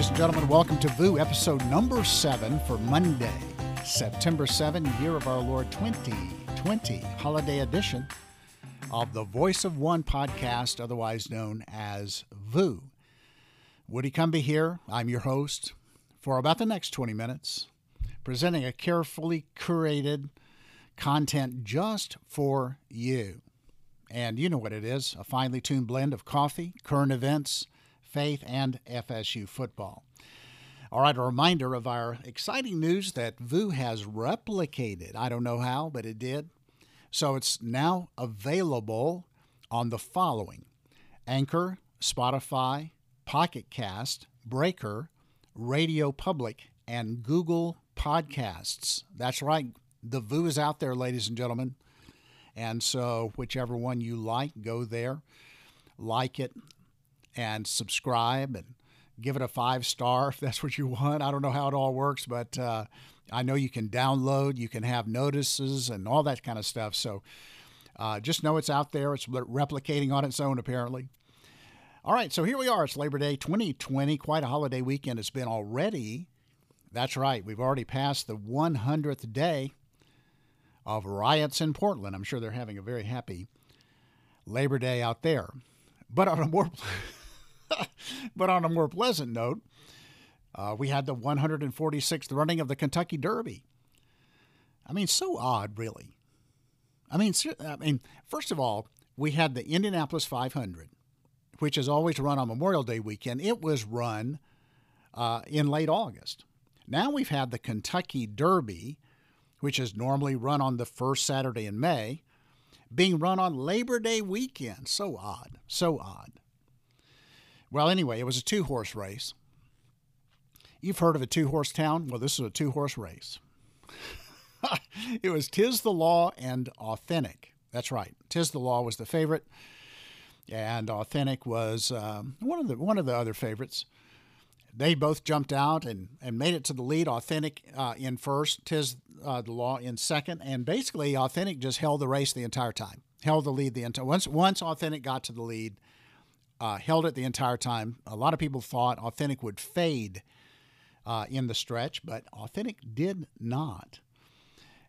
Ladies and gentlemen, welcome to VOO, episode number seven for Monday, September 7, year of our Lord 2020, holiday edition of the Voice of One podcast, otherwise known as VOO. Woody Cumby here. I'm your host for about the next 20 minutes, presenting a carefully curated content just for you. And you know what it is a finely tuned blend of coffee, current events, faith, and FSU football. All right, a reminder of our exciting news that VOO has replicated. I don't know how, but it did. So it's now available on the following Anchor, Spotify, Pocket Cast, Breaker, Radio Public, and Google Podcasts. That's right. The VOO is out there, ladies and gentlemen. And so, whichever one you like, go there, like it, and subscribe and give it a five star if that's what you want. I don't know how it all works, but uh, I know you can download, you can have notices, and all that kind of stuff. So uh, just know it's out there. It's replicating on its own, apparently. All right, so here we are. It's Labor Day 2020. Quite a holiday weekend it's been already. That's right. We've already passed the 100th day of riots in Portland. I'm sure they're having a very happy Labor Day out there. But on a more but on a more pleasant note, uh, we had the 146th running of the Kentucky Derby. I mean, so odd, really. I mean, I mean, first of all, we had the Indianapolis 500, which is always run on Memorial Day weekend. It was run uh, in late August. Now we've had the Kentucky Derby, which is normally run on the first Saturday in May, being run on Labor Day weekend. So odd, so odd. Well, anyway, it was a two horse race. You've heard of a two horse town? Well, this is a two horse race. it was Tiz the Law and Authentic. That's right. Tiz the Law was the favorite, and Authentic was um, one of the one of the other favorites. They both jumped out and, and made it to the lead. Authentic uh, in first, Tiz uh, the Law in second, and basically Authentic just held the race the entire time. Held the lead the entire once once Authentic got to the lead, uh, held it the entire time. A lot of people thought Authentic would fade uh, in the stretch, but Authentic did not.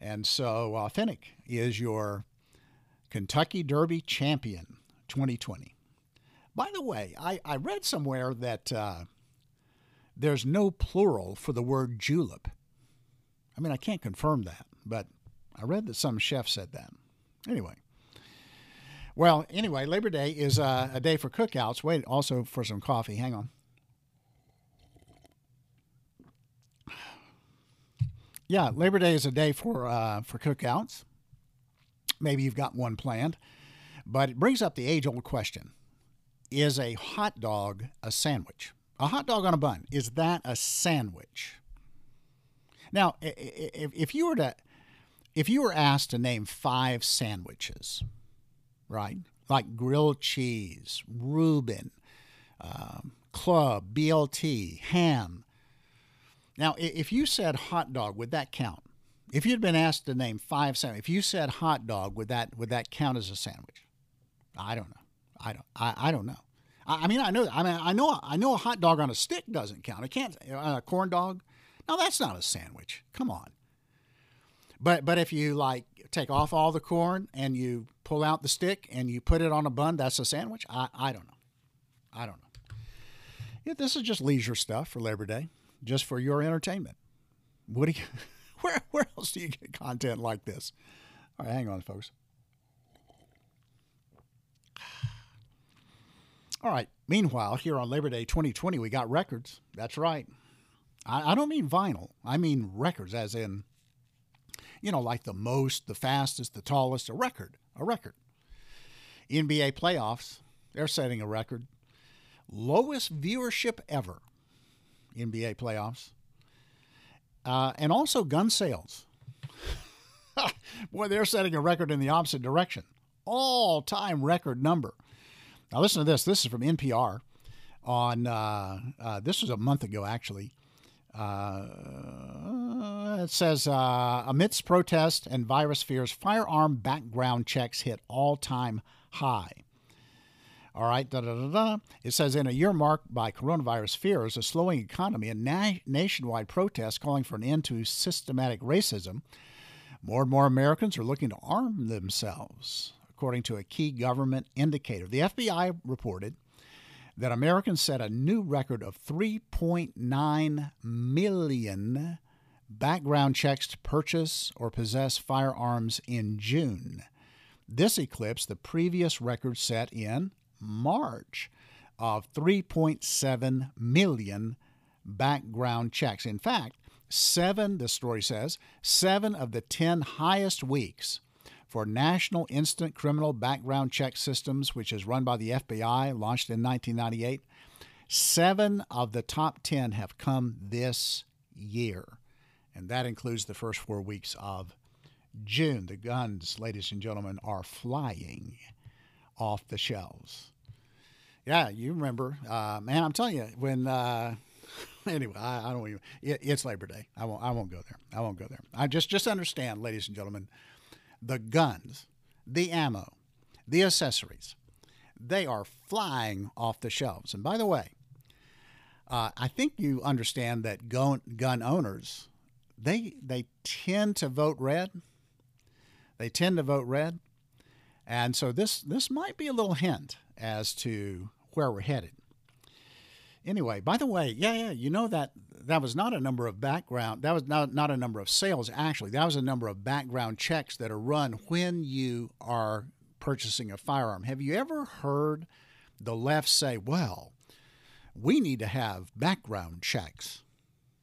And so Authentic is your Kentucky Derby champion 2020. By the way, I, I read somewhere that uh, there's no plural for the word julep. I mean, I can't confirm that, but I read that some chef said that. Anyway. Well, anyway, Labor Day is uh, a day for cookouts. Wait, also for some coffee. Hang on. Yeah, Labor Day is a day for uh, for cookouts. Maybe you've got one planned, but it brings up the age-old question: Is a hot dog a sandwich? A hot dog on a bun is that a sandwich? Now, if you were to if you were asked to name five sandwiches, right? Like grilled cheese, Reuben, um, club, BLT, ham. Now, if you said hot dog, would that count? If you'd been asked to name five sandwiches, if you said hot dog, would that would that count as a sandwich? I don't know. I don't. I, I don't know. I, I mean, I know. I mean, I know. I know a hot dog on a stick doesn't count. It can't. A corn dog. No, that's not a sandwich. Come on. But but if you like take off all the corn and you pull out the stick and you put it on a bun, that's a sandwich? I, I don't know. I don't know. Yeah, this is just leisure stuff for Labor Day, just for your entertainment. What do you, where, where else do you get content like this? All right, hang on, folks. All right. Meanwhile, here on Labor Day 2020, we got records. That's right. I, I don't mean vinyl. I mean records, as in, you know, like the most, the fastest, the tallest, a record a record. NBA playoffs, they're setting a record. Lowest viewership ever. NBA playoffs. Uh, and also gun sales. Boy, they're setting a record in the opposite direction. All time record number. Now, listen to this. This is from NPR on, uh, uh, this was a month ago, actually. Uh, it says uh, amidst protest and virus fears, firearm background checks hit all time high. All right, da da da da. It says in a year marked by coronavirus fears, a slowing economy, and na- nationwide protests calling for an end to systematic racism, more and more Americans are looking to arm themselves, according to a key government indicator. The FBI reported that Americans set a new record of 3.9 million background checks to purchase or possess firearms in June. This eclipsed the previous record set in March of 3.7 million background checks. In fact, seven, the story says, seven of the 10 highest weeks for National Instant Criminal Background Check Systems, which is run by the FBI, launched in 1998, seven of the top 10 have come this year. And that includes the first four weeks of June. The guns, ladies and gentlemen, are flying off the shelves. Yeah, you remember, uh, man. I'm telling you, when uh, anyway, I, I don't even. It, it's Labor Day. I won't. I won't go there. I won't go there. I just just understand, ladies and gentlemen, the guns, the ammo, the accessories, they are flying off the shelves. And by the way, uh, I think you understand that gun, gun owners, they they tend to vote red. They tend to vote red. And so this this might be a little hint as to where we're headed. Anyway, by the way, yeah, yeah, you know that that was not a number of background. That was not not a number of sales actually. That was a number of background checks that are run when you are purchasing a firearm. Have you ever heard the left say, "Well, we need to have background checks"?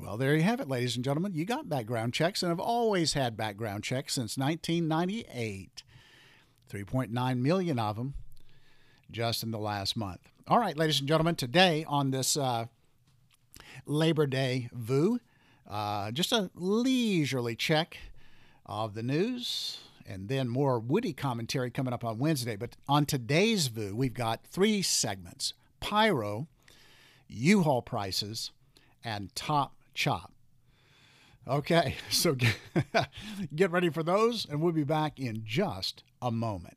Well, there you have it, ladies and gentlemen. You got background checks and have always had background checks since 1998. 3.9 million of them just in the last month. All right, ladies and gentlemen, today on this uh, Labor Day VOO, uh, just a leisurely check of the news and then more woody commentary coming up on Wednesday. But on today's VOO, we've got three segments Pyro, U Haul prices, and Top Chop. Okay, so get, get ready for those, and we'll be back in just a moment.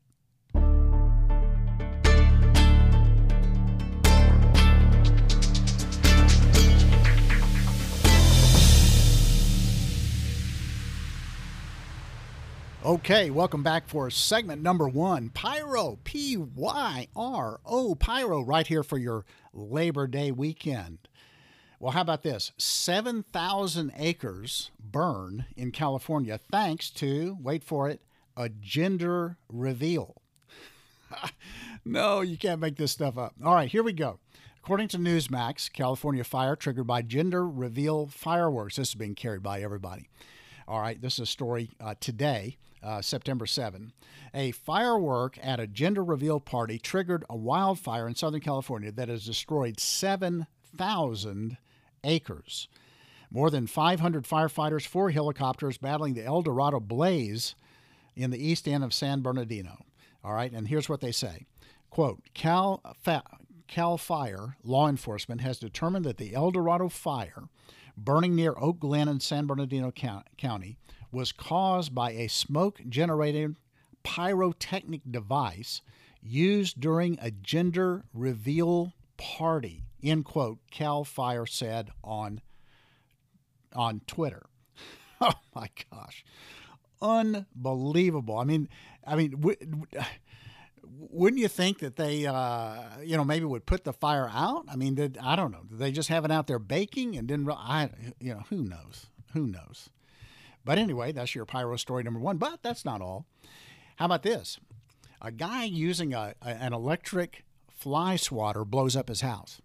Okay, welcome back for segment number one Pyro, P Y R O, Pyro, right here for your Labor Day weekend. Well, how about this? 7,000 acres burn in California thanks to, wait for it, a gender reveal. no, you can't make this stuff up. All right, here we go. According to Newsmax, California fire triggered by gender reveal fireworks. This is being carried by everybody. All right, this is a story uh, today, uh, September 7. A firework at a gender reveal party triggered a wildfire in Southern California that has destroyed 7,000 acres. More than 500 firefighters, four helicopters battling the El Dorado blaze in the east end of San Bernardino. All right, and here's what they say quote, Cal, Fa- Cal Fire law enforcement has determined that the El Dorado fire burning near Oak Glen in San Bernardino County was caused by a smoke generated pyrotechnic device used during a gender reveal party end quote cal fire said on on twitter oh my gosh unbelievable i mean i mean w- w- wouldn't you think that they, uh, you know, maybe would put the fire out? I mean, did, I don't know. Did they just have it out there baking and didn't? I, you know, who knows? Who knows? But anyway, that's your pyro story number one. But that's not all. How about this? A guy using a, a an electric fly swatter blows up his house.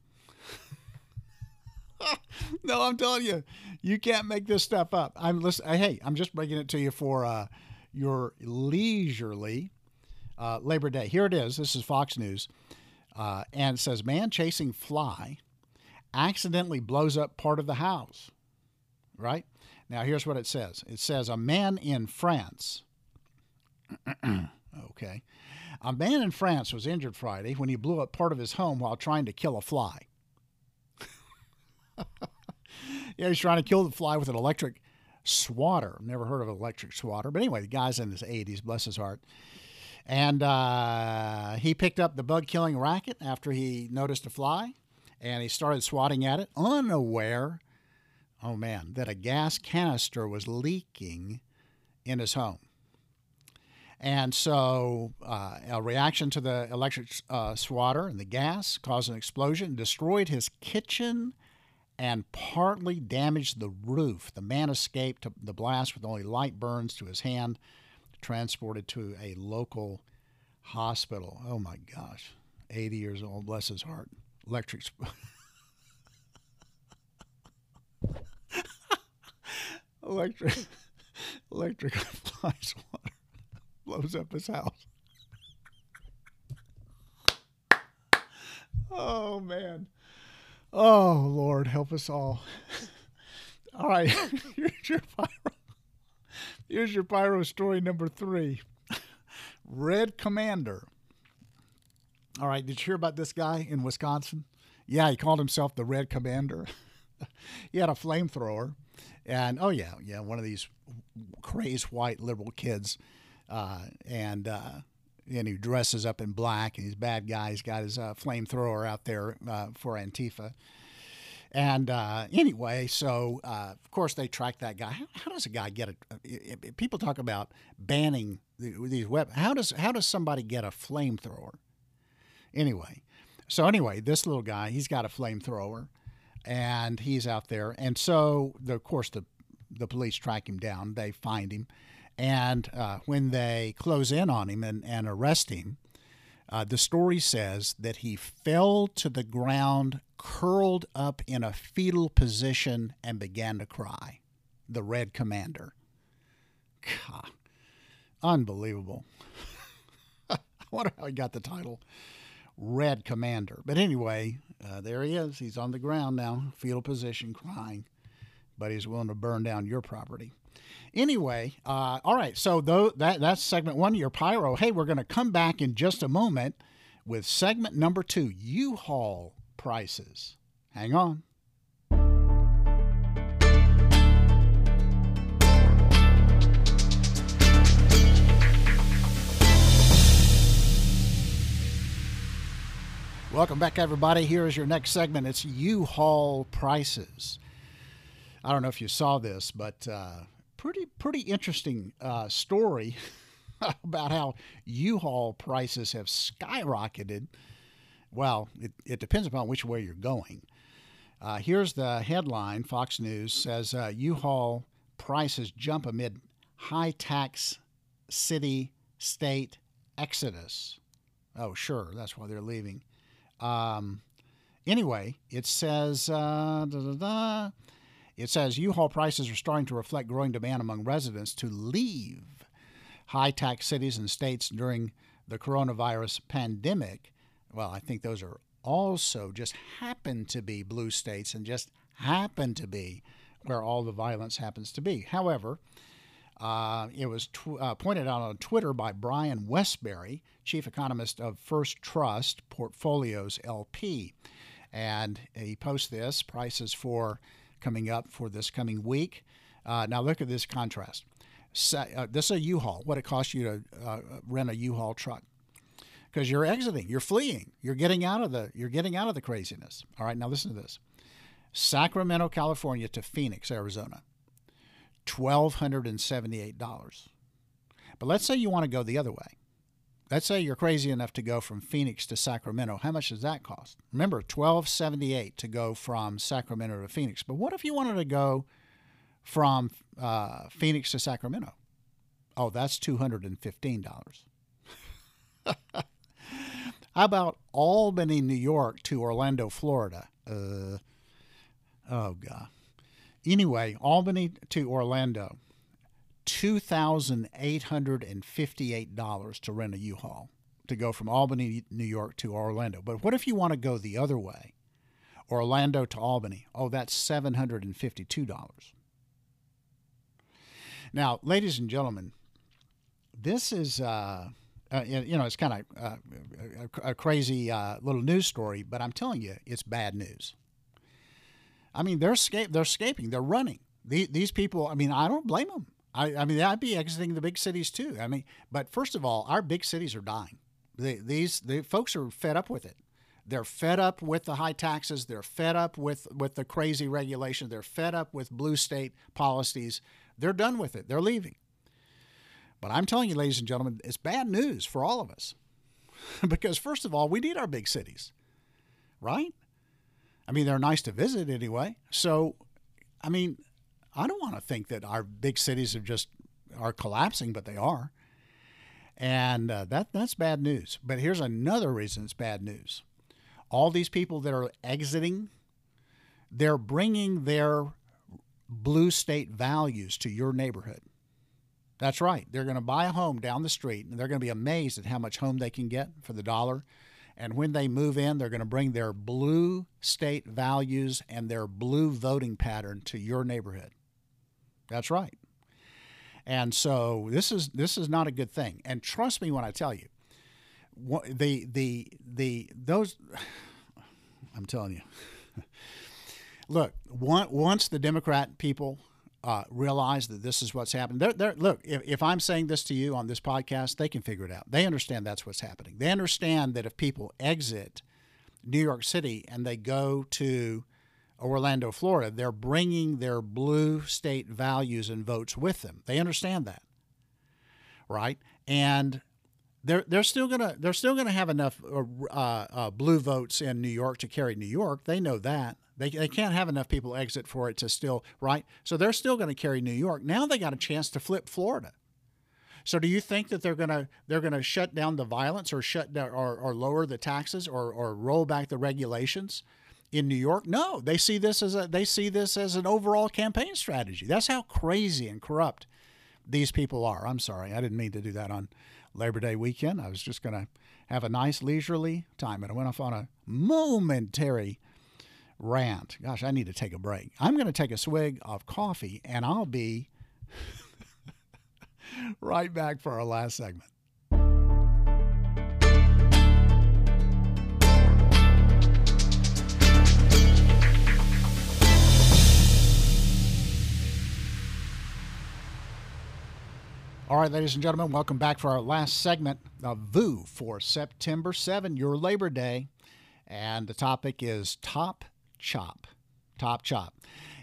no, I'm telling you, you can't make this stuff up. I'm listen. Hey, I'm just breaking it to you for uh, your leisurely uh, Labor Day. Here it is. This is Fox News. Uh, and it says, Man chasing fly accidentally blows up part of the house. Right? Now, here's what it says it says, A man in France. okay. A man in France was injured Friday when he blew up part of his home while trying to kill a fly. yeah, he's trying to kill the fly with an electric swatter. Never heard of an electric swatter. But anyway, the guy's in his 80s, bless his heart. And uh, he picked up the bug killing racket after he noticed a fly and he started swatting at it, unaware, oh man, that a gas canister was leaking in his home. And so, uh, a reaction to the electric uh, swatter and the gas caused an explosion, destroyed his kitchen, and partly damaged the roof. The man escaped the blast with only light burns to his hand, transported to a local hospital. Oh my gosh, 80 years old, bless his heart. Electric. Sp- electric. Electric flies water blows up his house. Oh man. Oh Lord, help us all. all right, here's your pyro. Here's your pyro story number three. Red Commander. All right, did you hear about this guy in Wisconsin? Yeah, he called himself the Red Commander. he had a flamethrower, and oh yeah, yeah, one of these crazed white liberal kids uh, and uh, and he dresses up in black, and he's a bad guy. He's got his uh, flamethrower out there uh, for Antifa. And uh, anyway, so uh, of course they track that guy. How, how does a guy get a? People talk about banning these weapons. How does how does somebody get a flamethrower? Anyway, so anyway, this little guy, he's got a flamethrower, and he's out there. And so, the, of course, the the police track him down. They find him, and uh, when they close in on him and, and arrest him, uh, the story says that he fell to the ground, curled up in a fetal position, and began to cry. The Red Commander. God, unbelievable. I wonder how he got the title Red Commander. But anyway, uh, there he is. He's on the ground now, fetal position, crying, but he's willing to burn down your property. Anyway, uh, all right. So though that that's segment one, your pyro. Hey, we're going to come back in just a moment with segment number two, U-Haul prices. Hang on. Welcome back, everybody. Here is your next segment. It's U-Haul prices. I don't know if you saw this, but uh, pretty pretty interesting uh, story about how U-Haul prices have skyrocketed. Well, it, it depends upon which way you're going. Uh, here's the headline Fox News says uh, U-Haul prices jump amid high tax city state exodus. Oh, sure, that's why they're leaving. Um, anyway, it says uh, da, da, da, it says U-Haul prices are starting to reflect growing demand among residents to leave high tax cities and states during the coronavirus pandemic. Well, I think those are also just happen to be blue states and just happen to be where all the violence happens to be. However, uh, it was tw- uh, pointed out on Twitter by Brian Wesbury, chief economist of First Trust Portfolios LP. And he posts this prices for coming up for this coming week. Uh, now look at this contrast. uh, this is a U-Haul. What it costs you to uh, rent a U-Haul truck because you're exiting, you're fleeing, you're getting out of the you're getting out of the craziness. All right, now listen to this: Sacramento, California to Phoenix, Arizona, twelve hundred and seventy-eight dollars. But let's say you want to go the other way let's say you're crazy enough to go from Phoenix to Sacramento. How much does that cost? Remember, 1278 to go from Sacramento to Phoenix. But what if you wanted to go from uh, Phoenix to Sacramento? Oh, that's $215. How about Albany, New York to Orlando, Florida? Uh, oh, God. Anyway, Albany to Orlando, $2,858 to rent a U-Haul to go from Albany, New York to Orlando. But what if you want to go the other way? Orlando to Albany. Oh, that's $752. Now, ladies and gentlemen, this is, uh, uh, you know, it's kind of uh, a, a, crazy uh, little news story, but I'm telling you, it's bad news. I mean, they're, escape, they're escaping, they're running. The, these people, I mean, I don't blame them. I, I mean, I'd be exiting the big cities too. I mean, but first of all, our big cities are dying. They, these the folks are fed up with it. They're fed up with the high taxes. They're fed up with with the crazy regulation. They're fed up with blue state policies. They're done with it. They're leaving. But I'm telling you, ladies and gentlemen, it's bad news for all of us. because first of all, we need our big cities, right? I mean, they're nice to visit anyway. So, I mean, I don't want to think that our big cities are just are collapsing, but they are. And uh, that that's bad news. But here's another reason it's bad news. All these people that are exiting, they're bringing their blue state values to your neighborhood. That's right. They're going to buy a home down the street and they're going to be amazed at how much home they can get for the dollar. And when they move in, they're going to bring their blue state values and their blue voting pattern to your neighborhood. That's right. And so this is this is not a good thing. And trust me when I tell you, the the the those I'm telling you. Look, once the Democrat people uh, realize that this is what's happening. They're, they're, look, if, if I'm saying this to you on this podcast, they can figure it out. They understand that's what's happening. They understand that if people exit New York City and they go to Orlando, Florida, they're bringing their blue state values and votes with them. They understand that, right? And they're they're still gonna they're still gonna have enough uh, uh, blue votes in New York to carry New York. They know that. They, they can't have enough people exit for it to still right. So they're still going to carry New York. Now they got a chance to flip Florida. So do you think that they're gonna they're gonna shut down the violence or shut down or, or lower the taxes or, or roll back the regulations in New York? No, they see this as a they see this as an overall campaign strategy. That's how crazy and corrupt these people are. I'm sorry, I didn't mean to do that on Labor Day weekend. I was just gonna have a nice leisurely time, and I went off on a momentary rant. Gosh, I need to take a break. I'm going to take a swig of coffee and I'll be right back for our last segment. All right, ladies and gentlemen, welcome back for our last segment of VOO for September 7, your Labor Day. And the topic is top chop. Top chop.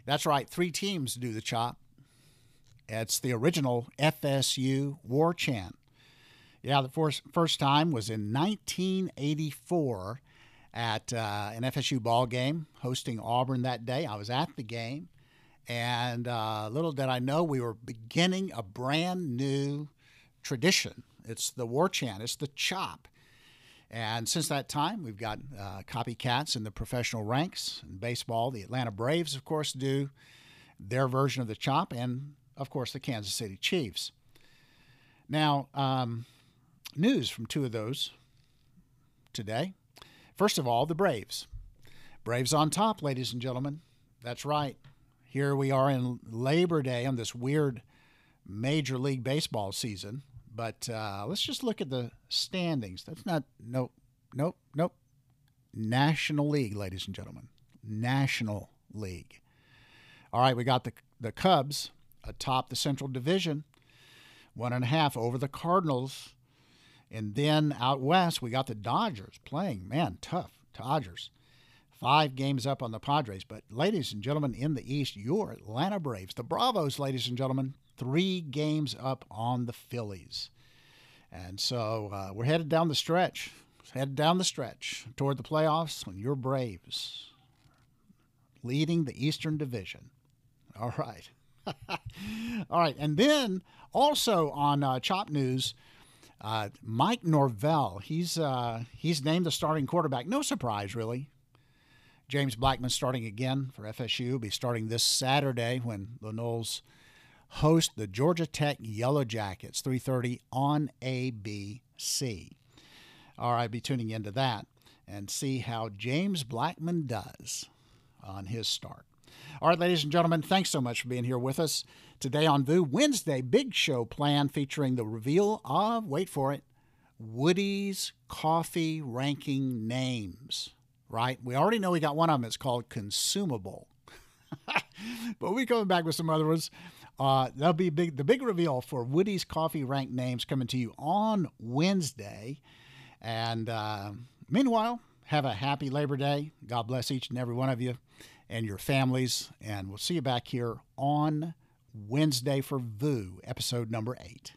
That's right, three teams do the chop. It's the original FSU War Chant. Yeah, the first, first time was in 1984 at uh, an FSU ball game hosting Auburn that day. I was at the game, and uh, little did I know we were beginning a brand new tradition. It's the War Chant, it's the chop. And since that time, we've got uh, copycats in the professional ranks. In baseball, the Atlanta Braves, of course, do their version of the chop, and of course, the Kansas City Chiefs. Now, um, news from two of those today. First of all, the Braves. Braves on top, ladies and gentlemen. That's right. Here we are in Labor Day on this weird Major League Baseball season. But uh, let's just look at the standings. That's not, nope, nope, nope. National League, ladies and gentlemen. National League. All right, we got the, the Cubs atop the Central Division, one and a half over the Cardinals. And then out west, we got the Dodgers playing. Man, tough. Dodgers. Five games up on the Padres. But, ladies and gentlemen, in the East, your Atlanta Braves, the Bravos, ladies and gentlemen, three games up on the Phillies. And so uh, we're headed down the stretch, headed down the stretch toward the playoffs when your Braves leading the Eastern Division. All right. All right. And then also on uh, Chop News, uh, Mike Norvell, he's, uh, he's named the starting quarterback. No surprise, really. James Blackman starting again for FSU. Will be starting this Saturday when the Noles – host the Georgia Tech Yellow Jackets, 3:30 on ABC. All right, be tuning into that and see how James Blackman does on his start. All right, ladies and gentlemen, thanks so much for being here with us today on VOO Wednesday Big Show plan featuring the reveal of wait for it, Woody's coffee ranking names. Right? We already know we got one of them. It's called consumable. but we coming back with some other ones Uh, that'll be big. The big reveal for Woody's Coffee ranked names coming to you on Wednesday. And uh, meanwhile, have a happy Labor Day. God bless each and every one of you and your families. And we'll see you back here on Wednesday for VOO, episode number eight.